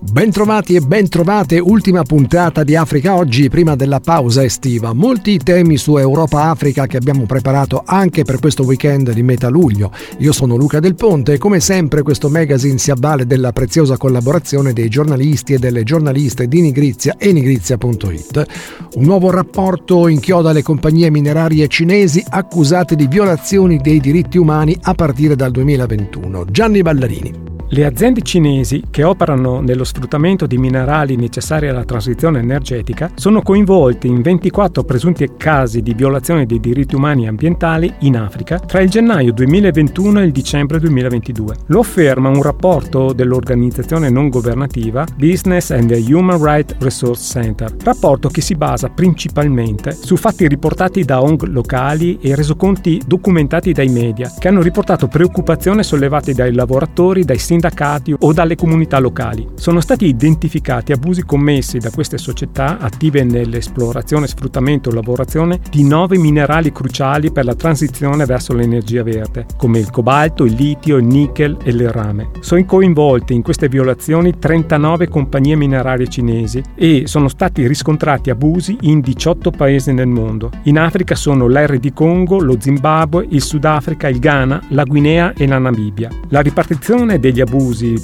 Bentrovati e bentrovate, ultima puntata di Africa oggi prima della pausa estiva. Molti temi su Europa-Africa che abbiamo preparato anche per questo weekend di metà luglio. Io sono Luca Del Ponte e come sempre questo magazine si avvale della preziosa collaborazione dei giornalisti e delle giornaliste di Nigrizia e nigrizia.it. Un nuovo rapporto inchioda le compagnie minerarie cinesi accusate di violazioni dei diritti umani a partire dal 2021. Gianni Ballarini. Le aziende cinesi che operano nello sfruttamento di minerali necessari alla transizione energetica sono coinvolte in 24 presunti casi di violazione dei diritti umani e ambientali in Africa tra il gennaio 2021 e il dicembre 2022. Lo afferma un rapporto dell'organizzazione non governativa Business and Human Rights Resource Center, rapporto che si basa principalmente su fatti riportati da ONG locali e resoconti documentati dai media, che hanno riportato preoccupazioni sollevate dai lavoratori, dai sindacati sindacati o dalle comunità locali. Sono stati identificati abusi commessi da queste società attive nell'esplorazione, sfruttamento e lavorazione di nove minerali cruciali per la transizione verso l'energia verde, come il cobalto, il litio, il nickel e il rame. Sono coinvolte in queste violazioni 39 compagnie minerarie cinesi e sono stati riscontrati abusi in 18 paesi nel mondo. In Africa sono l'RD Congo, lo Zimbabwe, il Sudafrica, il Ghana, la Guinea e la Namibia. La ripartizione degli abusi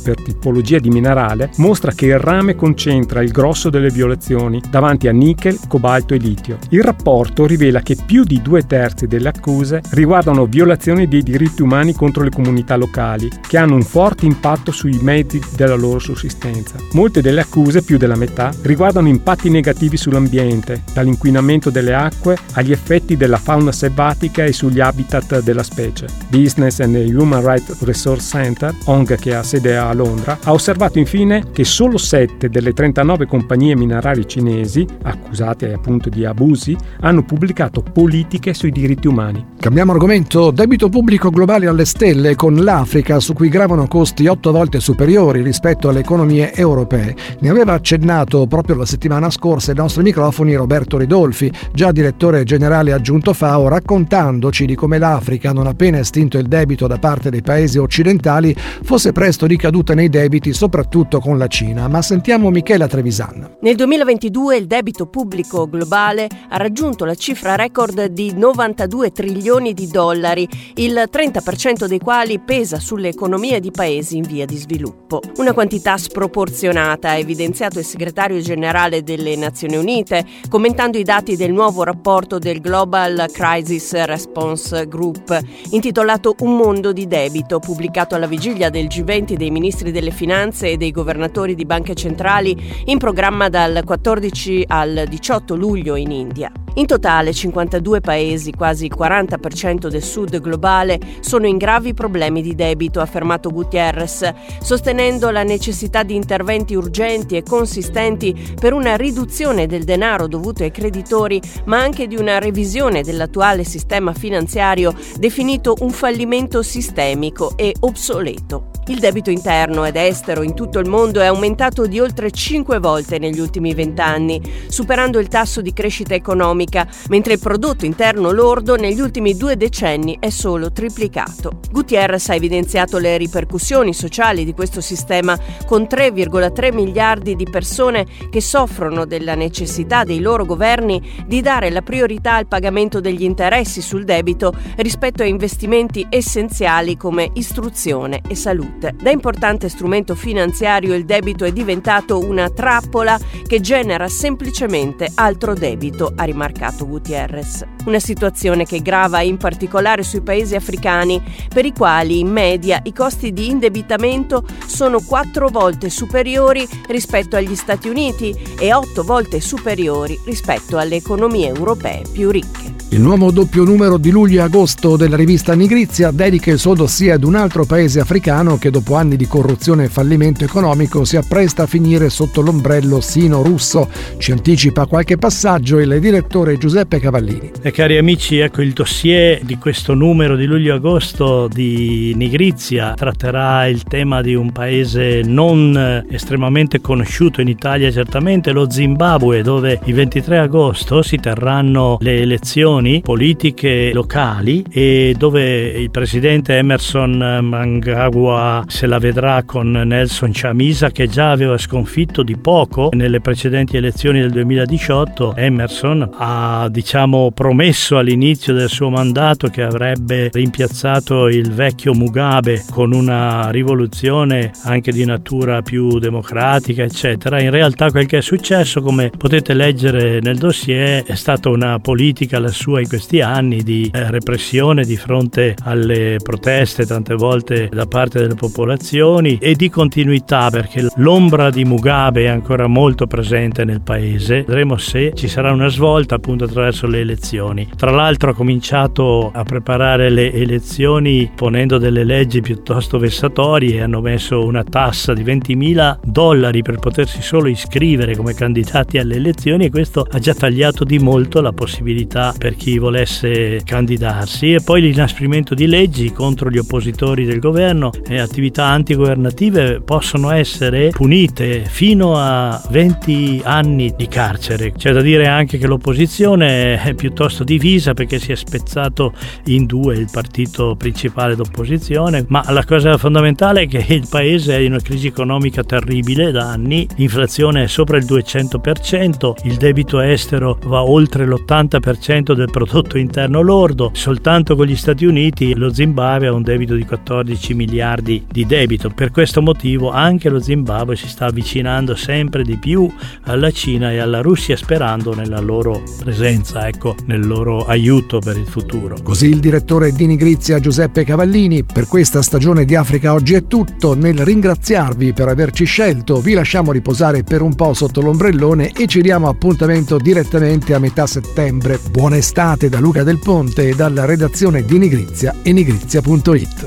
per tipologia di minerale mostra che il rame concentra il grosso delle violazioni davanti a nickel, cobalto e litio. Il rapporto rivela che più di due terzi delle accuse riguardano violazioni dei diritti umani contro le comunità locali, che hanno un forte impatto sui mezzi della loro sussistenza. Molte delle accuse, più della metà, riguardano impatti negativi sull'ambiente, dall'inquinamento delle acque agli effetti della fauna selvatica e sugli habitat della specie. Business and Human Rights Resource Center, ONG che ha sede a Londra, ha osservato infine che solo 7 delle 39 compagnie minerarie cinesi, accusate appunto di abusi, hanno pubblicato politiche sui diritti umani. Cambiamo argomento, debito pubblico globale alle stelle con l'Africa su cui gravano costi 8 volte superiori rispetto alle economie europee. Ne aveva accennato proprio la settimana scorsa ai nostri microfoni Roberto Ridolfi, già direttore generale aggiunto FAO, raccontandoci di come l'Africa, non appena estinto il debito da parte dei paesi occidentali, fosse presto ricaduta nei debiti, soprattutto con la Cina. Ma sentiamo Michela Trevisan. Nel 2022 il debito pubblico globale ha raggiunto la cifra record di 92 trilioni di dollari, il 30% dei quali pesa sulle economie di paesi in via di sviluppo. Una quantità sproporzionata, ha evidenziato il segretario generale delle Nazioni Unite, commentando i dati del nuovo rapporto del Global Crisis Response Group, intitolato Un mondo di debito, pubblicato alla vigilia del G20 G20 dei ministri delle finanze e dei governatori di banche centrali in programma dal 14 al 18 luglio in India. In totale 52 paesi, quasi il 40% del sud globale, sono in gravi problemi di debito, ha affermato Gutierrez, sostenendo la necessità di interventi urgenti e consistenti per una riduzione del denaro dovuto ai creditori, ma anche di una revisione dell'attuale sistema finanziario definito un fallimento sistemico e obsoleto. Il debito interno ed estero in tutto il mondo è aumentato di oltre 5 volte negli ultimi vent'anni, superando il tasso di crescita economica, mentre il prodotto interno lordo negli ultimi due decenni è solo triplicato. Gutierrez ha evidenziato le ripercussioni sociali di questo sistema con 3,3 miliardi di persone che soffrono della necessità dei loro governi di dare la priorità al pagamento degli interessi sul debito rispetto a investimenti essenziali come istruzione e salute salute. Da importante strumento finanziario il debito è diventato una trappola che genera semplicemente altro debito, ha rimarcato Gutierrez. Una situazione che grava in particolare sui paesi africani, per i quali in media i costi di indebitamento sono quattro volte superiori rispetto agli Stati Uniti e otto volte superiori rispetto alle economie europee più ricche. Il nuovo doppio numero di luglio e agosto della rivista Nigrizia dedica il suo dossier ad un altro paese africano che dopo anni di corruzione e fallimento economico si appresta a finire sotto l'ombrello sino-russo. Ci anticipa qualche passaggio il direttore Giuseppe Cavallini. E cari amici, ecco il dossier di questo numero di luglio-agosto di Nigrizia tratterà il tema di un paese non estremamente conosciuto in Italia certamente, lo Zimbabwe, dove il 23 agosto si terranno le elezioni elezioni politiche locali e dove il presidente Emerson Mnangagwa se la vedrà con Nelson Chamisa che già aveva sconfitto di poco nelle precedenti elezioni del 2018. Emerson ha diciamo promesso all'inizio del suo mandato che avrebbe rimpiazzato il vecchio Mugabe con una rivoluzione anche di natura più democratica eccetera. In realtà quel che è successo come potete leggere nel dossier è stata una politica la sua in questi anni di eh, repressione di fronte alle proteste tante volte da parte delle popolazioni e di continuità perché l'ombra di Mugabe è ancora molto presente nel paese. Vedremo se ci sarà una svolta appunto attraverso le elezioni. Tra l'altro ha cominciato a preparare le elezioni ponendo delle leggi piuttosto vessatorie hanno messo una tassa di 20.000 dollari per potersi solo iscrivere come candidati alle elezioni e questo ha già tagliato di molto la possibilità per chi volesse candidarsi e poi l'inasprimento di leggi contro gli oppositori del governo e attività antigovernative possono essere punite fino a 20 anni di carcere. C'è da dire anche che l'opposizione è piuttosto divisa perché si è spezzato in due il partito principale d'opposizione, ma la cosa fondamentale è che il paese è in una crisi economica terribile da anni, l'inflazione è sopra il 200%, il debito estero va oltre l'80% del prodotto interno lordo, soltanto con gli Stati Uniti lo Zimbabwe ha un debito di 14 miliardi di debito. Per questo motivo anche lo Zimbabwe si sta avvicinando sempre di più alla Cina e alla Russia sperando nella loro presenza, ecco, nel loro aiuto per il futuro. Così il direttore di Nigrizia Giuseppe Cavallini, per questa stagione di Africa oggi è tutto, nel ringraziarvi per averci scelto, vi lasciamo riposare per un po' sotto l'ombrellone e ci diamo appuntamento direttamente a metà settembre. Buona estate da Luca Del Ponte e dalla redazione di Nigrizia e nigrizia.it.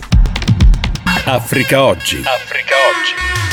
Africa oggi. Africa oggi.